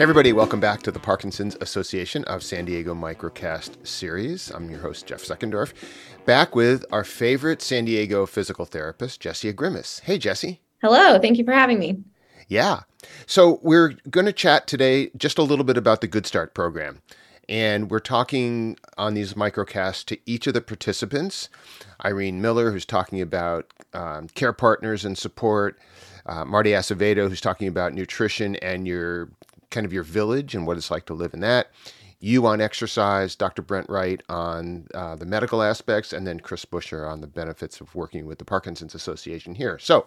Hey everybody, welcome back to the Parkinson's Association of San Diego Microcast series. I'm your host, Jeff Seckendorf, back with our favorite San Diego physical therapist, Jessie Agrimis. Hey, Jessie. Hello, thank you for having me. Yeah. So, we're going to chat today just a little bit about the Good Start program. And we're talking on these microcasts to each of the participants Irene Miller, who's talking about um, care partners and support, uh, Marty Acevedo, who's talking about nutrition and your kind of your village and what it's like to live in that. You on exercise, Dr. Brent Wright on uh, the medical aspects, and then Chris Buscher on the benefits of working with the Parkinson's Association here. So,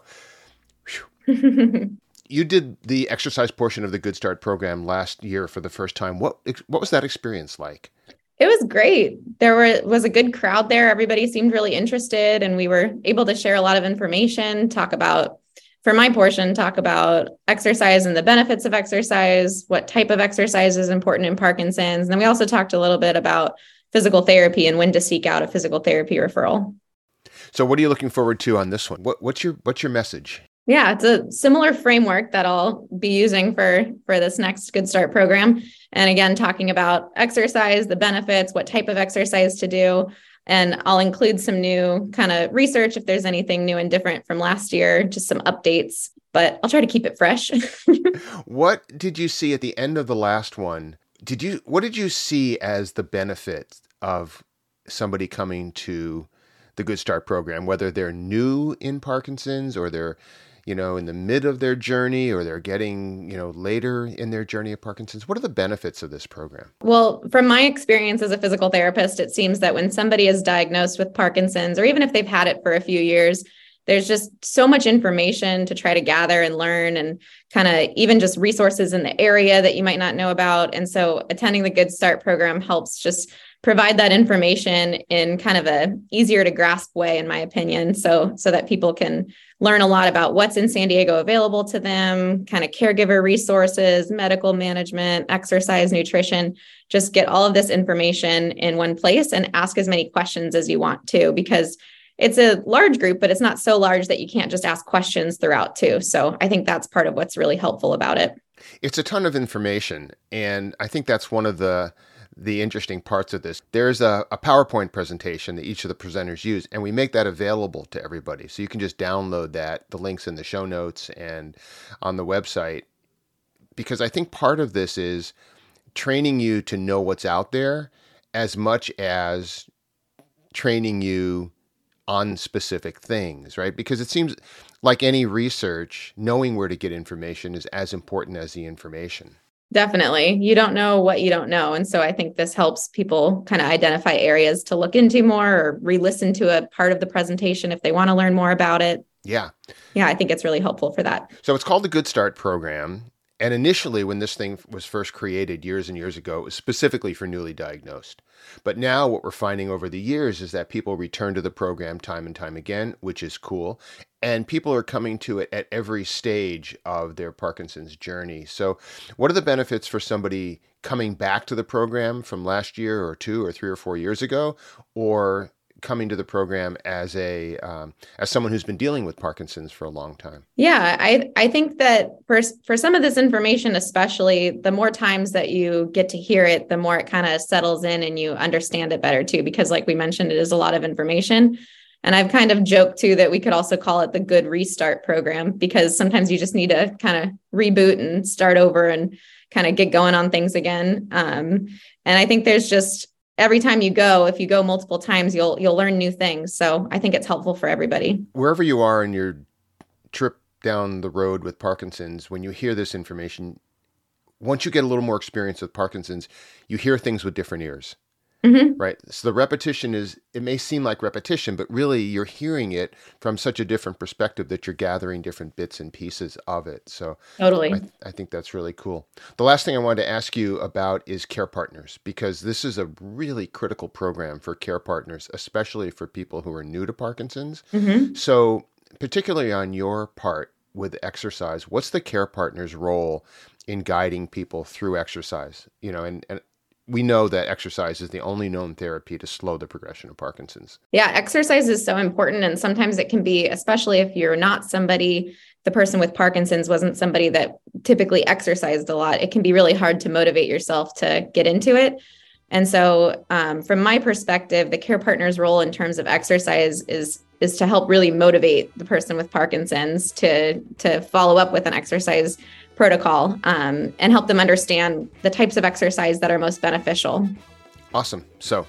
you did the exercise portion of the Good Start program last year for the first time. What what was that experience like? It was great. There were was a good crowd there. Everybody seemed really interested, and we were able to share a lot of information, talk about for my portion, talk about exercise and the benefits of exercise, what type of exercise is important in Parkinson's. And then we also talked a little bit about physical therapy and when to seek out a physical therapy referral. So what are you looking forward to on this one? What, what's your what's your message? Yeah, it's a similar framework that I'll be using for for this next Good Start program. And again, talking about exercise, the benefits, what type of exercise to do, and I'll include some new kind of research if there's anything new and different from last year, just some updates, but I'll try to keep it fresh. what did you see at the end of the last one? Did you what did you see as the benefit of somebody coming to the Good Start program, whether they're new in Parkinson's or they're you know, in the mid of their journey or they're getting, you know, later in their journey of Parkinson's? What are the benefits of this program? Well, from my experience as a physical therapist, it seems that when somebody is diagnosed with Parkinson's, or even if they've had it for a few years, there's just so much information to try to gather and learn and kind of even just resources in the area that you might not know about. And so attending the good start program helps just provide that information in kind of a easier to grasp way in my opinion. So so that people can learn a lot about what's in San Diego available to them kind of caregiver resources medical management exercise nutrition. Just get all of this information in one place and ask as many questions as you want to because it's a large group but it's not so large that you can't just ask questions throughout too so i think that's part of what's really helpful about it it's a ton of information and i think that's one of the the interesting parts of this. There's a, a, PowerPoint presentation that each of the presenters use, and we make that available to everybody. So you can just download that, the links in the show notes and on the website. Because I think part of this is training you to know what's out there as much as training you on specific things, right? Because it seems like any research, knowing where to get information is as important as the information. Definitely. You don't know what you don't know. And so I think this helps people kind of identify areas to look into more or re listen to a part of the presentation if they want to learn more about it. Yeah. Yeah, I think it's really helpful for that. So it's called the Good Start Program. And initially, when this thing was first created years and years ago, it was specifically for newly diagnosed. But now, what we're finding over the years is that people return to the program time and time again, which is cool. And people are coming to it at every stage of their Parkinson's journey. So, what are the benefits for somebody coming back to the program from last year or two or three or four years ago, or coming to the program as a um, as someone who's been dealing with Parkinson's for a long time? Yeah, I I think that for for some of this information, especially the more times that you get to hear it, the more it kind of settles in and you understand it better too. Because like we mentioned, it is a lot of information. And I've kind of joked too that we could also call it the good restart program because sometimes you just need to kind of reboot and start over and kind of get going on things again. Um, and I think there's just every time you go if you go multiple times you'll you'll learn new things. So i think it's helpful for everybody. Wherever you are in your trip down the road with parkinson's when you hear this information once you get a little more experience with parkinson's you hear things with different ears Mm-hmm. Right. So the repetition is, it may seem like repetition, but really you're hearing it from such a different perspective that you're gathering different bits and pieces of it. So totally. I, I think that's really cool. The last thing I wanted to ask you about is care partners, because this is a really critical program for care partners, especially for people who are new to Parkinson's. Mm-hmm. So, particularly on your part with exercise, what's the care partner's role in guiding people through exercise? You know, and, and we know that exercise is the only known therapy to slow the progression of Parkinson's. Yeah, exercise is so important. And sometimes it can be, especially if you're not somebody the person with Parkinson's wasn't somebody that typically exercised a lot, it can be really hard to motivate yourself to get into it. And so, um, from my perspective, the care partner's role in terms of exercise is is to help really motivate the person with Parkinson's to to follow up with an exercise protocol um, and help them understand the types of exercise that are most beneficial. Awesome. So,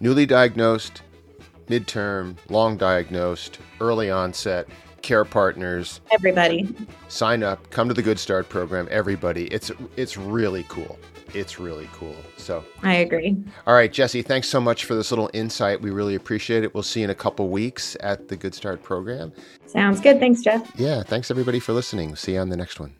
newly diagnosed, midterm, long diagnosed, early onset, care partners, everybody sign up, come to the Good Start program. Everybody, it's it's really cool it's really cool. So I agree. All right, Jessie, thanks so much for this little insight. We really appreciate it. We'll see you in a couple weeks at the Good Start program. Sounds good. Thanks, Jeff. Yeah, thanks everybody for listening. See you on the next one.